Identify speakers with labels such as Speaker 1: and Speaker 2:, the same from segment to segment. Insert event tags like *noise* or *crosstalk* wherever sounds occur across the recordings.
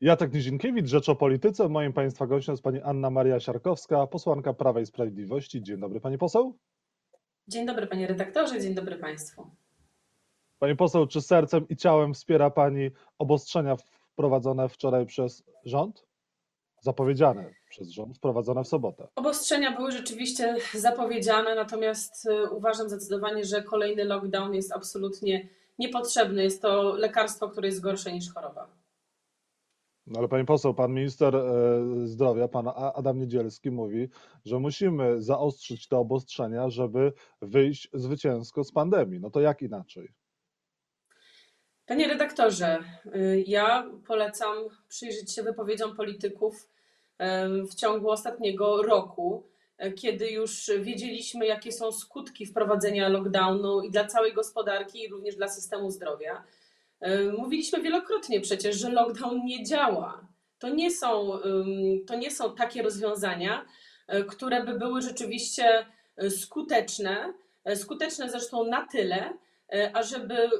Speaker 1: Jacek Nizinkiewicz, Rzecz o Polityce. Moim Państwa gościem jest Pani Anna Maria Siarkowska, posłanka Prawa i Sprawiedliwości. Dzień dobry Pani Poseł.
Speaker 2: Dzień dobry Panie Redaktorze, dzień dobry Państwu.
Speaker 1: Pani Poseł, czy sercem i ciałem wspiera Pani obostrzenia wprowadzone wczoraj przez rząd? Zapowiedziane przez rząd, wprowadzone w sobotę.
Speaker 2: Obostrzenia były rzeczywiście zapowiedziane, natomiast y, uważam zdecydowanie, że kolejny lockdown jest absolutnie niepotrzebny. Jest to lekarstwo, które jest gorsze niż choroba.
Speaker 1: No ale pani poseł, pan minister e, zdrowia, pan Adam Niedzielski mówi, że musimy zaostrzyć te obostrzenia, żeby wyjść zwycięsko z pandemii. No to jak inaczej?
Speaker 2: Panie redaktorze, y, ja polecam przyjrzeć się wypowiedziom polityków em, w ciągu ostatniego roku, e, kiedy już wiedzieliśmy, jakie są skutki wprowadzenia lockdownu i dla całej gospodarki, i również dla systemu zdrowia. Em, Mówiliśmy wielokrotnie przecież, że lockdown nie działa. To nie są, to nie są takie rozwiązania, e, które by były rzeczywiście e, skuteczne, e, skuteczne zresztą na tyle, e, ażeby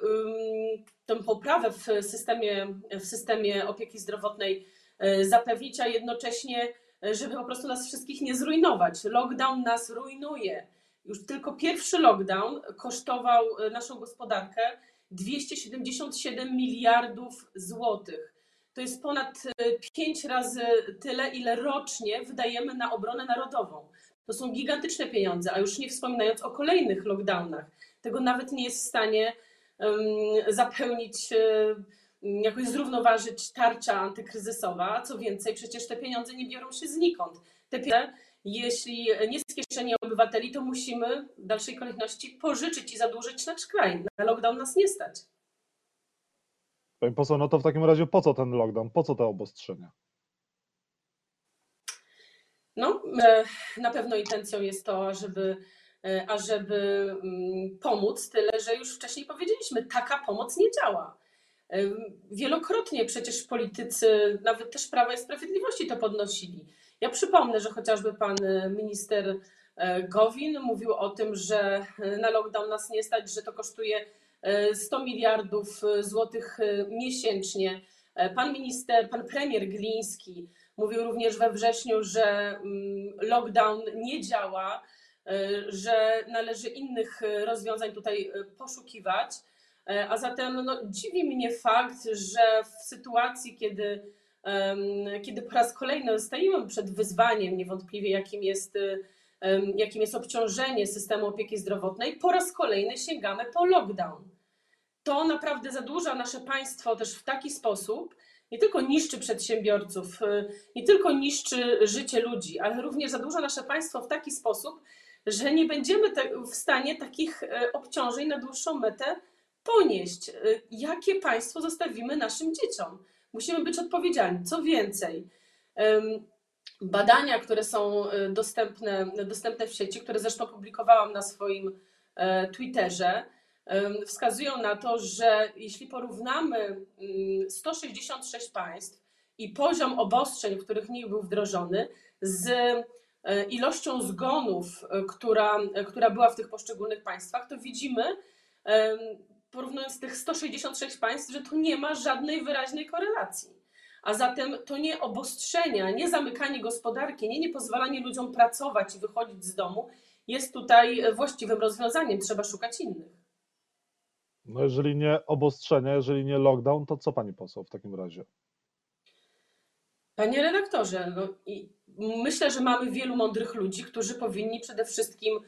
Speaker 2: tę poprawę w systemie, w systemie opieki zdrowotnej e, zapewnić, a jednocześnie, e, żeby po prostu nas wszystkich nie zrujnować. Lockdown nas rujnuje. Już tylko pierwszy lockdown kosztował e, naszą gospodarkę 277 miliardów złotych. To jest ponad 5 razy tyle, ile rocznie wydajemy na obronę narodową. To są gigantyczne pieniądze, a już nie wspominając o kolejnych lockdownach. Tego nawet nie jest w stanie em, zapełnić, e, jakoś zrównoważyć tarcza antykryzysowa. Co więcej, przecież te pieniądze nie biorą się znikąd. Te pieniądze, jeśli nie z kieszeni obywateli, to musimy w dalszej kolejności pożyczyć i zadłużyć nasz kraj. Na lockdown nas nie stać.
Speaker 1: Pani poseł, no to w takim razie po co ten lockdown, po co te obostrzenia?
Speaker 2: No, e, na pewno intencją jest to, ażeby, e, ażeby mm, pomóc, tyle że już wcześniej powiedzieliśmy, taka pomoc nie działa. E, Wielokrotnie przecież politycy, nawet też Prawa i Sprawiedliwości to podnosili. Ja przypomnę, że chociażby pan e, minister e, Gowin mówił o tym, że e, na lockdown nas nie stać, że to kosztuje e, 100 miliardów złotych miesięcznie. Pan minister, pan premier Gliński mówił również we wrześniu, że mm, lockdown nie działa, że należy innych rozwiązań tutaj poszukiwać. A zatem no, dziwi mnie fakt, że w sytuacji, kiedy, kiedy po raz kolejny stajemy przed wyzwaniem, niewątpliwie jakim jest, y, jakim jest obciążenie systemu opieki zdrowotnej, po raz kolejny sięgamy po lockdown. To naprawdę zadłuża nasze państwo też w taki sposób, nie tylko niszczy przedsiębiorców, y, nie tylko niszczy życie ludzi, ale również zadłuża nasze państwo w taki sposób, że nie będziemy w stanie takich e, obciążeń na dłuższą metę ponieść. Y, Jakie państwo zostawimy naszym dzieciom? Musimy być odpowiedzialni. Co więcej, badania, które są y, dostępne, dostępne w sieci, które zresztą publikowałam na swoim e, Twitterze, wskazują na to, że jeśli porównamy mm, 166 państw i poziom obostrzeń, w których NIK był wdrożony, z e, ilością zgonów, e, która, e, która była w tych poszczególnych państwach, to widzimy, porównując tych 166 państw, że tu nie ma żadnej wyraźnej korelacji. A zatem to nie obostrzenia, nie zamykanie gospodarki, nie niepozwalanie ludziom pracować i wychodzić z domu jest tutaj właściwym rozwiązaniem. Trzeba szukać innych.
Speaker 1: No jeżeli nie obostrzenia, jeżeli nie lockdown, to co pani poseł w takim razie?
Speaker 2: Panie redaktorze, no i myślę, że mamy wielu mądrych ludzi, którzy powinni przede wszystkim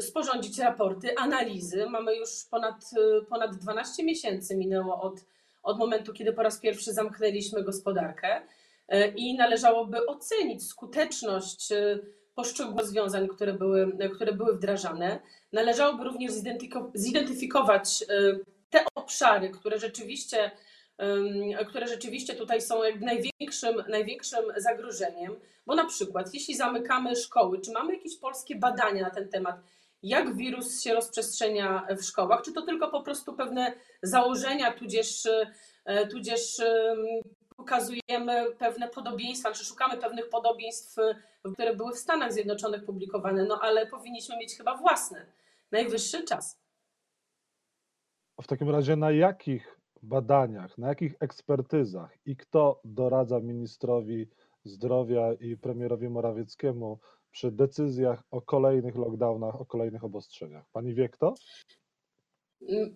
Speaker 2: sporządzić raporty, analizy. Mamy już ponad, e, ponad 12 miesięcy minęło od, od momentu, kiedy po raz pierwszy zamknęliśmy gospodarkę e, i należałoby ocenić skuteczność e, poszczególnych rozwiązań, które były, które były wdrażane. Należałoby również zidentyfiko- zidentyfikować te obszary, które rzeczywiście które rzeczywiście tutaj są jakby największym, największym zagrożeniem, bo na przykład jeśli zamykamy szkoły, czy mamy jakieś polskie badania na ten temat, jak wirus się rozprzestrzenia w szkołach, czy to tylko po prostu pewne założenia, tudzież, e, tudzież em, pokazujemy pewne podobieństwa, czy szukamy pewnych podobieństw, e, które były w Stanach Zjednoczonych publikowane, no ale powinniśmy mieć chyba własne. Najwyższy czas.
Speaker 1: W takim razie na jakich badaniach, na jakich ekspertyzach i kto doradza ministrowi zdrowia i premierowi Morawieckiemu przy decyzjach o kolejnych lockdownach, o kolejnych obostrzeniach? Pani wie kto?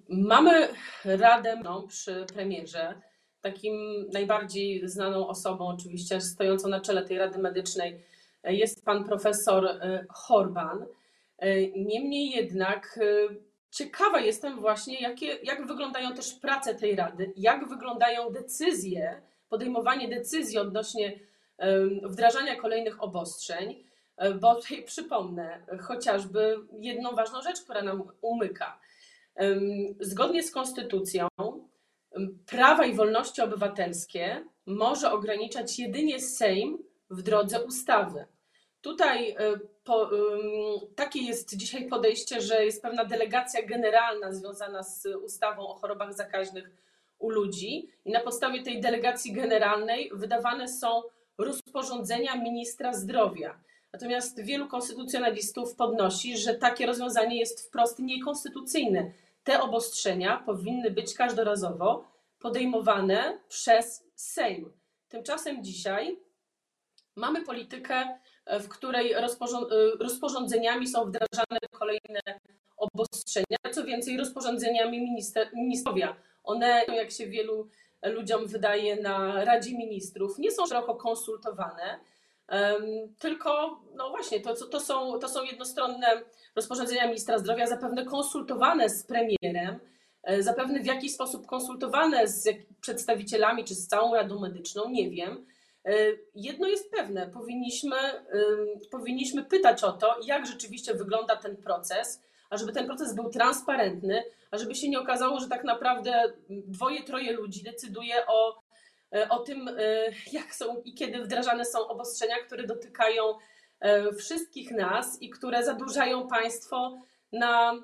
Speaker 2: Mamy radę no, przy premierze. Takim najbardziej znaną osobą, oczywiście stojącą na czele tej Rady Medycznej, jest pan profesor e, Horban. E, Niemniej jednak e, ciekawa jestem właśnie, jakie, jak wyglądają też prace tej Rady, jak wyglądają decyzje, podejmowanie decyzji odnośnie wdrażania kolejnych obostrzeń, e, bo tutaj przypomnę chociażby jedną ważną rzecz, która nam umyka. Zgodnie z konstytucją prawa i wolności obywatelskie może ograniczać jedynie Sejm w drodze ustawy. Tutaj e, po, takie jest dzisiaj podejście, że jest pewna delegacja generalna związana z ustawą o chorobach zakaźnych u ludzi i na podstawie tej delegacji generalnej wydawane są rozporządzenia ministra zdrowia. Natomiast wielu konstytucjonalistów podnosi, że takie rozwiązanie jest wprost niekonstytucyjne. Te obostrzenia powinny być każdorazowo podejmowane przez Sejm. Tymczasem dzisiaj mamy politykę w której rozporząd- rozporządzeniami są wdrażane kolejne obostrzenia, co więcej rozporządzeniami ministrowia. One, jak się wielu ludziom wydaje na Radzie Ministrów, nie są szeroko konsultowane, tylko no właśnie, to, to, są, to są jednostronne rozporządzenia ministra zdrowia, zapewne konsultowane z premierem, e, zapewne w jakiś sposób konsultowane z przedstawicielami czy z całą Radą Medyczną, nie wiem. E, Jedno jest pewne, powinniśmy, powinniśmy pytać o to, jak rzeczywiście wygląda ten proces, a żeby ten proces był transparentny, a żeby się nie okazało, że tak naprawdę dwoje, troje ludzi decyduje o, e, o tym, e, jak są i kiedy wdrażane są obostrzenia, które dotykają wszystkich nas i które zadłużają państwo na y,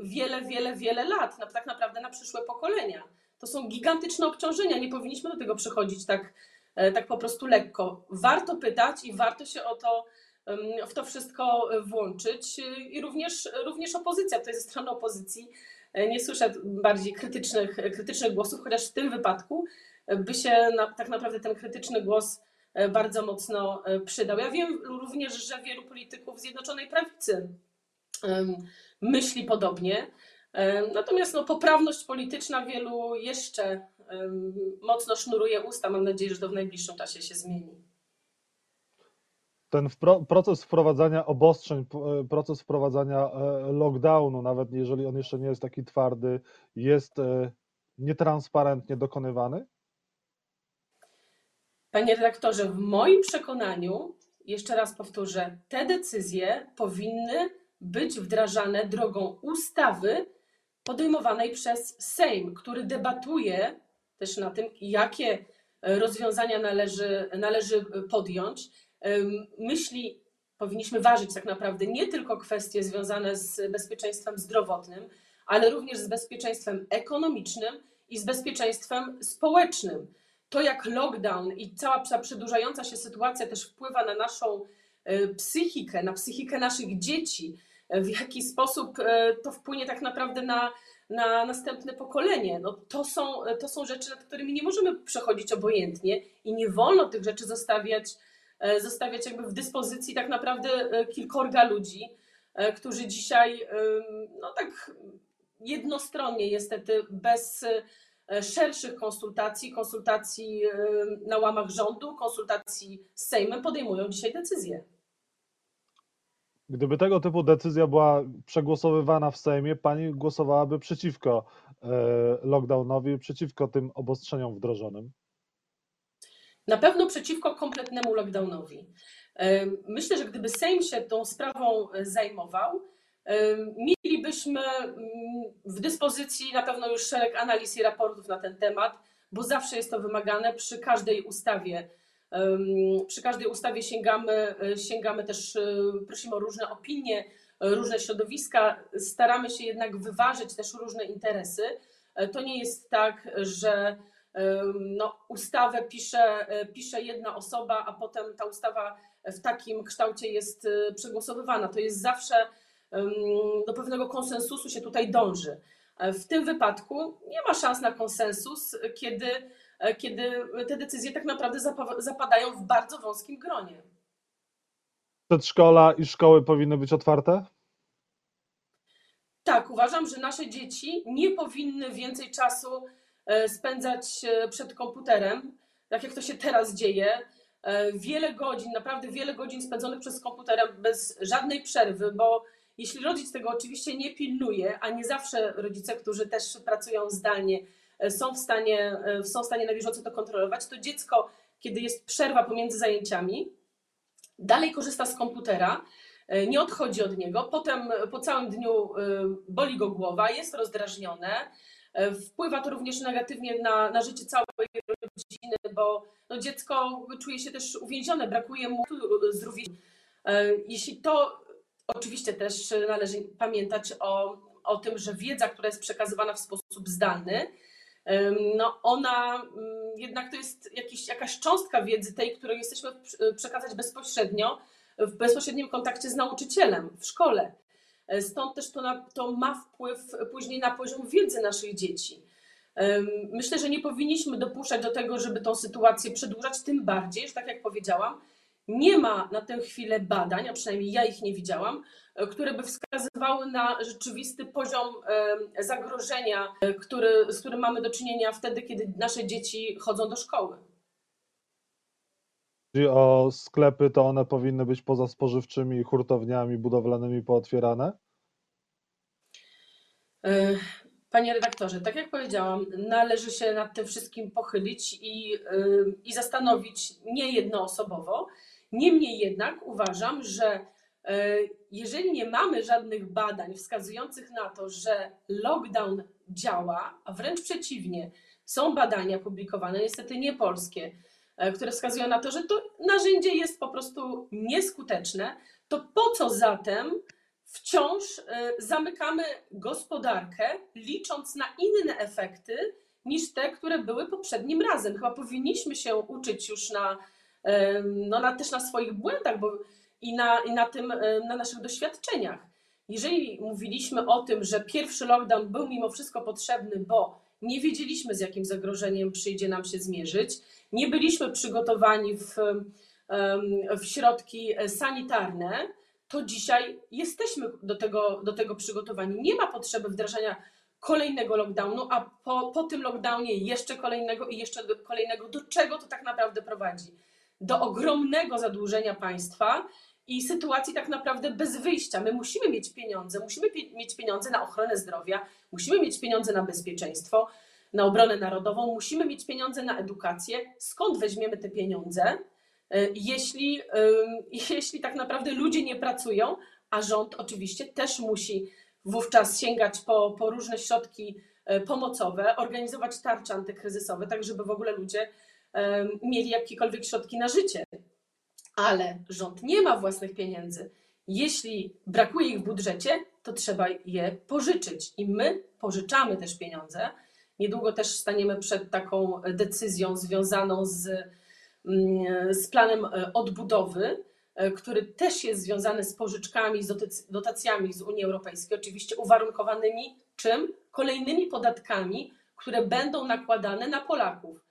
Speaker 2: wiele, wiele, wiele lat, tak naprawdę na przyszłe pokolenia. To są gigantyczne obciążenia, nie powinniśmy do tego przychodzić tak tak po prostu lekko. Warto pytać i warto się o to, w to wszystko włączyć i również, również opozycja, tutaj ze strony opozycji e, nie słyszę bardziej krytycznych, krytycznych głosów, chociaż w tym wypadku by się na, tak naprawdę ten krytyczny głos e, bardzo mocno e, przydał. Ja wiem również, że wielu polityków Zjednoczonej Prawicy myśli podobnie. Natomiast no, poprawność polityczna wielu jeszcze mocno sznuruje usta. Mam nadzieję, że to w najbliższym czasie się zmieni.
Speaker 1: Ten proces wprowadzania obostrzeń, e, proces wprowadzania e, lockdownu, nawet jeżeli on jeszcze nie jest taki twardy, jest e, nietransparentnie dokonywany?
Speaker 2: Panie redaktorze, w moim przekonaniu, jeszcze raz powtórzę, te decyzje powinny być wdrażane drogą ustawy podejmowanej przez Sejm, który debatuje też na tym, jakie e, rozwiązania należy, należy podjąć. Em, Myśli, powinniśmy ważyć tak naprawdę nie tylko kwestie związane z bezpieczeństwem zdrowotnym, ale również z bezpieczeństwem ekonomicznym i z bezpieczeństwem społecznym to, jak lockdown i cała ta przedłużająca się sytuacja też wpływa na naszą e, psychikę, na psychikę naszych dzieci, e, w jaki sposób e, to wpłynie tak naprawdę na, na następne pokolenie. No, to, są, to są rzeczy, nad którymi nie możemy przechodzić obojętnie i nie wolno tych rzeczy zostawiać, e, zostawiać jakby w dyspozycji tak naprawdę e, kilkorga ludzi, e, którzy dzisiaj no tak jednostronnie niestety bez szerszych konsultacji, konsultacji na łamach rządu, konsultacji z Sejmem podejmują dzisiaj decyzje.
Speaker 1: Gdyby tego typu decyzja była przegłosowywana w Sejmie, pani głosowałaby przeciwko e, lockdownowi, przeciwko tym obostrzeniom wdrożonym.
Speaker 2: Na pewno przeciwko kompletnemu lockdownowi. E, Myślę, że gdyby Sejm się tą sprawą e, zajmował, mielibyśmy mm, w dyspozycji na pewno już szereg analiz i raportów na ten temat, bo zawsze jest to wymagane przy każdej ustawie. Przy każdej ustawie sięgamy, e, sięgamy też, e, prosimy o różne opinie, e, różne środowiska, staramy się jednak wyważyć też różne interesy. To nie jest tak, że no, ustawę pisze, pisze jedna osoba, a potem ta ustawa w takim kształcie jest przegłosowywana. To jest zawsze do pewnego konsensusu się tutaj dąży. W tym wypadku nie ma szans na konsensus, kiedy, kiedy te decyzje tak naprawdę zapa- zapadają w bardzo wąskim gronie.
Speaker 1: Przedszkola i szkoły powinny być otwarte?
Speaker 2: Tak, uważam, że nasze dzieci nie powinny więcej czasu e, spędzać e, przed komputerem, tak jak to się teraz dzieje. E, Wiele godzin, naprawdę wiele godzin spędzonych przez komputerem bez żadnej przerwy, bo jeśli rodzic tego oczywiście nie pilnuje, a nie zawsze rodzice, którzy też pracują zdalnie, e, są w stanie, e, są w stanie na bieżąco to kontrolować, to dziecko, kiedy jest przerwa pomiędzy zajęciami, dalej korzysta z komputera, e, nie odchodzi od niego, potem po całym dniu e, boli go głowa, jest rozdrażnione. E, Wpływa to również negatywnie na, na życie całej rodziny, bo no dziecko czuje się też uwięzione, brakuje mu. E, Jeśli to, oczywiście też należy pamiętać o, o tym, że wiedza, która jest przekazywana w sposób zdalny, no ona mm, jednak to jest jakiś, jakaś cząstka wiedzy tej, której jesteśmy przekazać bezpośrednio w bezpośrednim kontakcie z nauczycielem w szkole. E, Stąd też to, na, to ma wpływ później na poziom wiedzy naszych dzieci. Myślę, że nie powinniśmy dopuszczać do tego, żeby tą sytuację przedłużać, tym bardziej, że tak jak powiedziałam, nie ma na tę chwilę badań, a przynajmniej ja ich nie widziałam, e, które by wskazywały na rzeczywisty poziom zagrożenia, e, który, z którym mamy do czynienia wtedy, kiedy nasze dzieci chodzą do szkoły.
Speaker 1: Chodzi o sklepy, to one powinny być poza spożywczymi hurtowniami budowlanymi pootwierane?
Speaker 2: E, Panie redaktorze, tak jak powiedziałam, należy się nad tym wszystkim pochylić i, i zastanowić nie jednoosobowo. Niemniej jednak uważam, że e, jeżeli nie mamy żadnych badań wskazujących na to, że lockdown działa, a wręcz przeciwnie, są badania publikowane, niestety nie polskie, e, które wskazują na to, że to narzędzie jest po prostu nieskuteczne, to po co zatem wciąż y, zamykamy gospodarkę, licząc na inne efekty niż te, które były poprzednim razem. Chyba powinniśmy się uczyć już na, no, na też na swoich błędach bo, i, na, i na, tym, na naszych doświadczeniach. Jeżeli mówiliśmy o tym, że pierwszy lockdown był mimo wszystko potrzebny, bo nie wiedzieliśmy, z jakim zagrożeniem przyjdzie nam się zmierzyć, nie byliśmy przygotowani w, w środki sanitarne, to dzisiaj jesteśmy do tego, do tego przygotowani. Nie ma potrzeby wdrażania kolejnego lockdownu, a po, po tym lockdownie jeszcze kolejnego i jeszcze kolejnego. Do czego to tak naprawdę prowadzi? Do ogromnego zadłużenia państwa i sytuacji tak naprawdę bez wyjścia. My musimy mieć pieniądze, musimy mieć pieniądze na ochronę zdrowia, musimy mieć pieniądze na bezpieczeństwo, na obronę narodową, musimy mieć pieniądze na edukację. Skąd weźmiemy te pieniądze? E, jeśli, *laughs* jeśli tak naprawdę ludzie nie pracują, a rząd oczywiście też musi wówczas sięgać po, po różne środki e, pomocowe, organizować tarcze antykryzysowe, tak żeby w ogóle ludzie mieli jakiekolwiek środki na życie. Ale rząd nie ma własnych pieniędzy. Jeśli brakuje ich w budżecie, to trzeba je pożyczyć. I my pożyczamy też pieniądze. Niedługo też staniemy przed taką decyzją związaną z mm, z planem e, odbudowy, e, który też jest związany z pożyczkami, z dotac- dotacjami z Unii Europejskiej, oczywiście uwarunkowanymi czym? Kolejnymi podatkami, które będą nakładane na Polaków.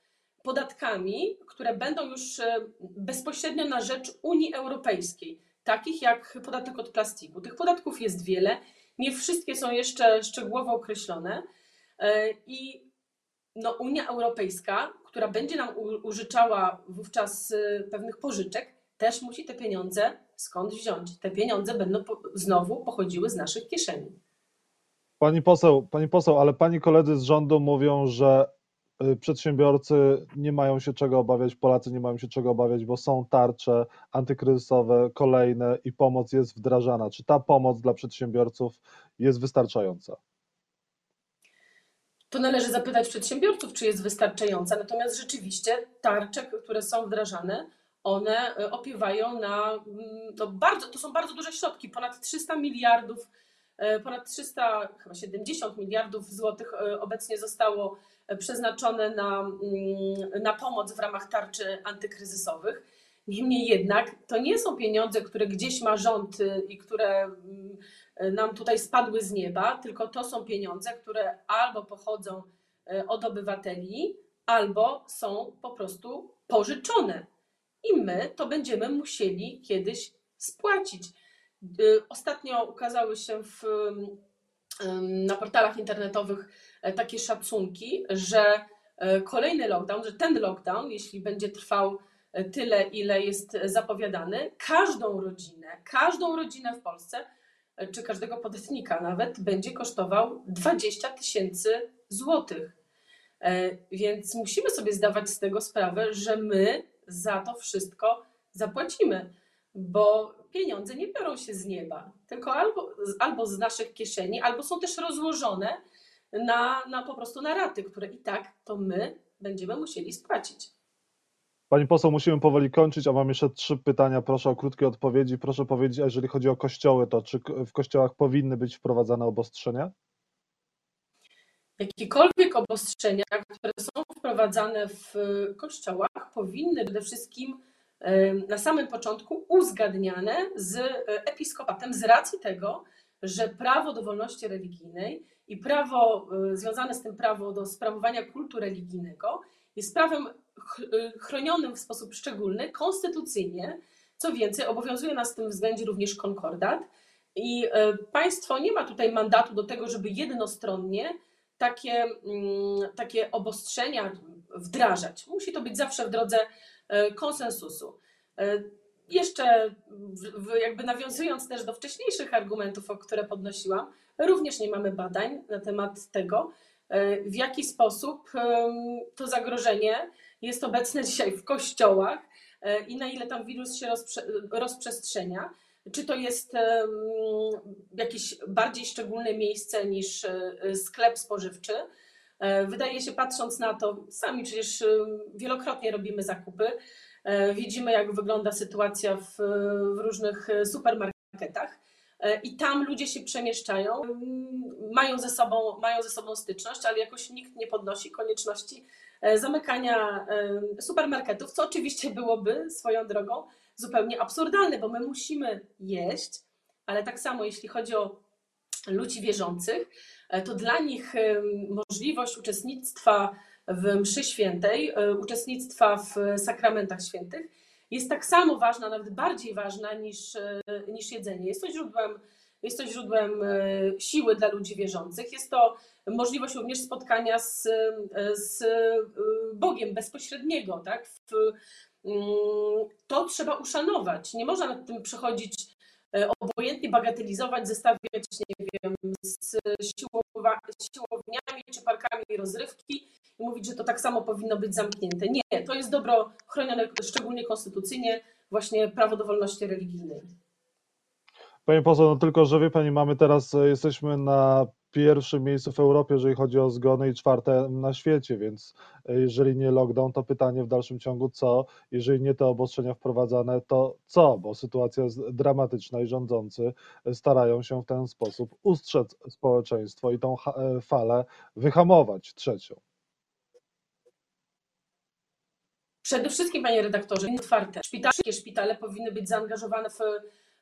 Speaker 2: Podatkami, które będą już e, bezpośrednio na rzecz Unii Europejskiej, takich jak podatek od plastiku. Tych podatków jest wiele, nie wszystkie są jeszcze szczegółowo określone e, i no, Unia Europejska, która będzie nam użyczała wówczas y, pewnych pożyczek, też musi te pieniądze skąd wziąć. Te pieniądze będą znowu pochodziły z naszych kieszeni.
Speaker 1: Pani poseł, pani poseł, ale pani koledzy z rządu mówią, że przedsiębiorcy nie mają się czego obawiać, Polacy nie mają się czego obawiać, bo są tarcze antykryzysowe, kolejne i pomoc jest wdrażana. Czy ta pomoc dla przedsiębiorców jest wystarczająca?
Speaker 2: To należy zapytać przedsiębiorców, czy jest wystarczająca. Natomiast rzeczywiście tarcze, które są wdrażane, one y, opiewają na mm, no bardzo, to są bardzo duże środki, ponad 300 miliardów, y, ponad 300, chyba 70 miliardów złotych y, obecnie zostało y, przeznaczone na, mm, na pomoc w ramach tarczy antykryzysowych. Niemniej jednak to nie są pieniądze, które gdzieś ma rząd y, i które mm, nam tutaj spadły z nieba, tylko to są pieniądze, które albo pochodzą e, od obywateli, albo są po prostu pożyczone. I my to będziemy musieli kiedyś spłacić. Y, Ostatnio ukazały się w, na portalach internetowych e, takie szacunki, że e, kolejny lockdown, że ten lockdown, jeśli będzie trwał e, tyle, ile jest zapowiadany, każdą rodzinę, każdą rodzinę w Polsce, czy każdego podatnika nawet, będzie kosztował 20 tysięcy złotych. Więc musimy sobie zdawać z tego sprawę, że my za to wszystko zapłacimy, bo pieniądze nie biorą się z nieba, tylko albo, albo z naszych kieszeni, albo są też rozłożone na, na po prostu na raty, które i tak to my będziemy musieli spłacić.
Speaker 1: Pani poseł, musimy powoli kończyć, a mam jeszcze trzy pytania. Proszę o krótkie odpowiedzi. Proszę powiedzieć, jeżeli chodzi o kościoły, to czy w kościołach powinny być wprowadzane obostrzenia?
Speaker 2: Jakiekolwiek obostrzenia, które są wprowadzane w kościołach, powinny przede wszystkim na samym początku uzgadniane z e, episkopatem z racji tego, że prawo do wolności religijnej i prawo e, związane z tym prawo do sprawowania kultu religijnego jest prawem e, chronionym w sposób szczególny konstytucyjnie. Co więcej, obowiązuje nas w tym względzie również konkordat. I państwo nie ma tutaj mandatu do tego, żeby jednostronnie takie, mm, takie obostrzenia wdrażać. Musi to być zawsze w drodze konsensusu. E, Jeszcze jakby nawiązując też do wcześniejszych argumentów, które podnosiłam, również nie mamy badań na temat tego, e, w jaki sposób to zagrożenie jest obecne dzisiaj w kościołach e, i na ile tam wirus się rozprze, rozprzestrzenia. Czy to jest jakieś bardziej szczególne miejsce niż e, sklep spożywczy? E, Wydaje się, patrząc na to, sami przecież e, wielokrotnie robimy zakupy, e, widzimy, jak wygląda sytuacja w, w różnych supermarketach. I tam ludzie się przemieszczają, mają ze, sobą, mają ze sobą styczność, ale jakoś nikt nie podnosi konieczności zamykania supermarketów, co oczywiście byłoby swoją drogą zupełnie absurdalne, bo my musimy jeść, ale tak samo jeśli chodzi o ludzi wierzących, e, to dla nich em, możliwość uczestnictwa w mszy świętej, e, uczestnictwa w sakramentach świętych jest tak samo ważna, nawet bardziej ważna niż, e, niż jedzenie. Jest to źródłem, jest to źródłem e, siły dla ludzi wierzących. Jest to możliwość również spotkania z, e, z e, Bogiem bezpośredniego. Tak? W, mm, to trzeba uszanować. Nie można nad tym przechodzić e, obojętnie bagatelizować, zestawiać, nie wiem, z siłowa, siłowniami czy parkami rozrywki i mówić, że to tak samo powinno być zamknięte. Nie, to jest dobro chronione szczególnie konstytucyjnie, właśnie prawo do wolności religijnej.
Speaker 1: Pani poseł, no tylko, że wie Pani, mamy teraz, e, jesteśmy na pierwszym miejscu w Europie, jeżeli chodzi o zgony i czwarte na świecie, więc e, jeżeli nie lockdown, to pytanie w dalszym ciągu co? Jeżeli nie te obostrzenia wprowadzane, to co? Bo sytuacja jest dramatyczna i rządzący starają się w ten sposób ustrzec społeczeństwo i tą e, falę wyhamować trzecią.
Speaker 2: Przede wszystkim, panie redaktorze, otwarte. Szpitale, szpitale powinny być zaangażowane w,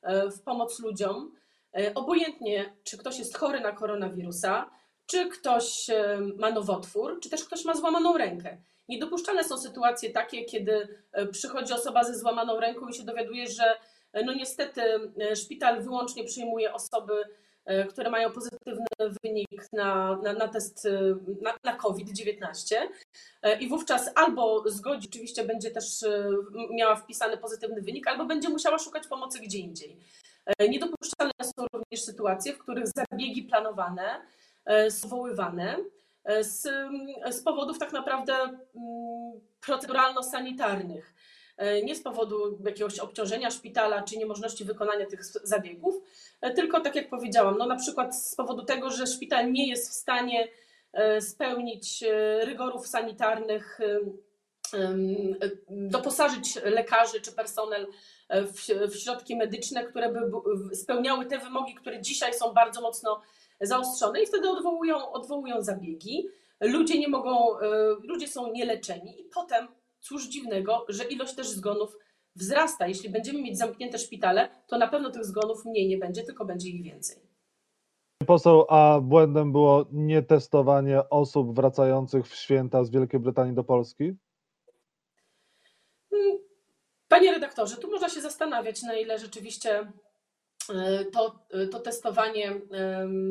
Speaker 2: e, w pomoc ludziom. E, Obojętnie, czy ktoś jest chory na koronawirusa, czy ktoś e, ma nowotwór, czy też ktoś ma złamaną rękę. Niedopuszczalne są sytuacje takie, kiedy e, przychodzi osoba ze złamaną ręką i się dowiaduje, że no niestety szpital wyłącznie przyjmuje osoby, które mają pozytywny wynik na, na, na test na, na COVID-19. E, I wówczas albo zgodzi, oczywiście będzie też miała wpisany pozytywny wynik, albo będzie musiała szukać pomocy gdzie indziej. E, Niedopuszczalne są również sytuacje, w których zabiegi planowane e, są woływane e, z, z powodów tak naprawdę mm, proceduralno-sanitarnych. E, Nie z powodu jakiegoś obciążenia szpitala czy niemożności wykonania tych zabiegów, e, tylko tak jak powiedziałam, no na przykład z powodu tego, że szpital nie jest w stanie e, spełnić e, rygorów sanitarnych, e, e, doposażyć lekarzy czy personel e, w, w środki medyczne, które by spełniały te wymogi, które dzisiaj są bardzo mocno zaostrzone i wtedy odwołują, odwołują zabiegi. Ludzie nie mogą, e, ludzie są nieleczeni i potem cóż dziwnego, że ilość też zgonów wzrasta. Jeśli będziemy mieć zamknięte szpitale, to na pewno tych zgonów mniej nie będzie, tylko będzie ich więcej.
Speaker 1: poseł, a błędem było nietestowanie osób wracających w święta z Wielkiej Brytanii do Polski?
Speaker 2: Panie redaktorze, tu można się zastanawiać, na ile rzeczywiście e, to, to testowanie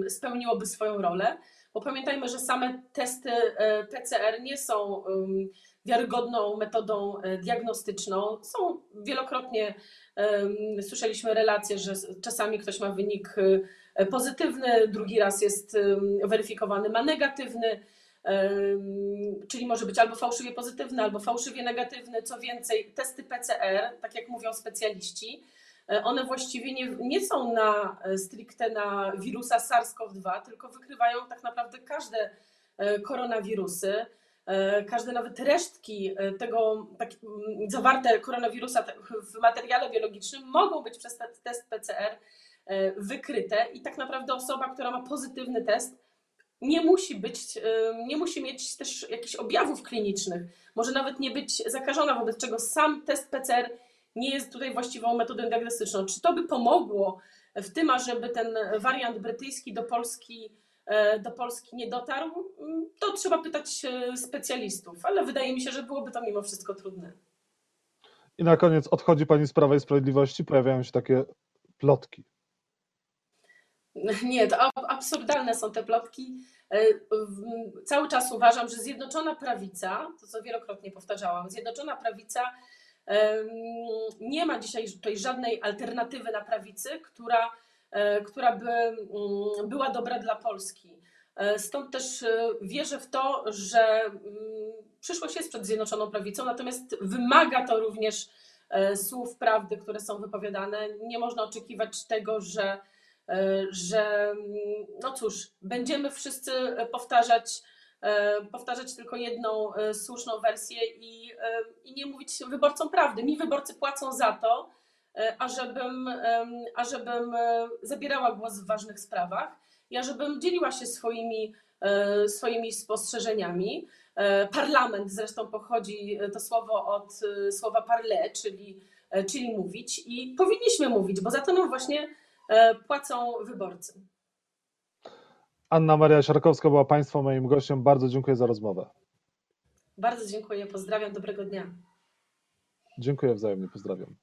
Speaker 2: spełniłoby swoją rolę, bo pamiętajmy, że same testy e, PCR nie są wiarygodną metodą e, diagnostyczną. Są wielokrotnie, słyszeliśmy relacje, że czasami ktoś ma wynik e, pozytywny, drugi raz jest weryfikowany, ma negatywny. Czyli może być albo fałszywie pozytywny, albo fałszywie negatywny. Co więcej, testy PCR, tak jak mówią specjaliści, e, one właściwie nie, nie są na e, stricte na wirusa SARS-CoV-2, tylko wykrywają tak naprawdę każde e, koronawirusy, każde nawet resztki tego tak, mm, zawarte koronawirusa w materiale biologicznym mogą być przez te- test PCR wykryte i tak naprawdę osoba, która ma pozytywny test, nie musi być, nie musi mieć też jakichś objawów klinicznych, może nawet nie być zakażona, wobec czego sam test PCR nie jest tutaj właściwą metodą diagnostyczną. Czy to by pomogło w tym, ażeby ten wariant brytyjski do Polski, e, do Polski nie dotarł? Mm, To trzeba pytać e, specjalistów, ale wydaje mi się, że byłoby to mimo wszystko trudne.
Speaker 1: I na koniec odchodzi pani z Prawa i Sprawiedliwości, pojawiają się takie plotki. *laughs*
Speaker 2: Nie, to ab- absurdalne są te plotki. E, Cały czas uważam, że Zjednoczona Prawica, to co wielokrotnie powtarzałam, Zjednoczona Prawica nie ma dzisiaj tutaj żadnej alternatywy na prawicy, która, e, która by mm, była dobra dla Polski. E, Stąd też wierzę w to, że mm, przyszłość jest przed Zjednoczoną Prawicą, natomiast wymaga to również słów prawdy, które są wypowiadane. Nie można oczekiwać tego, że że mm, no cóż, będziemy wszyscy powtarzać, e, powtarzać tylko jedną e, słuszną wersję i, e, i nie mówić wyborcom prawdy. Mi wyborcy płacą za to, e, ażebym, ażebym e, zabierała głos w ważnych sprawach i ażebym dzieliła się swoimi, e, swoimi spostrzeżeniami. E, Parlament zresztą pochodzi e, to słowo od e, słowa parler, czyli, e, czyli mówić i powinniśmy mówić, bo za to nam właśnie e, płacą wyborcy.
Speaker 1: Anna Maria Siarkowska była Państwa moim gościem. Bardzo dziękuję za rozmowę.
Speaker 2: Bardzo dziękuję, pozdrawiam, dobrego dnia.
Speaker 1: Dziękuję wzajemnie, pozdrawiam.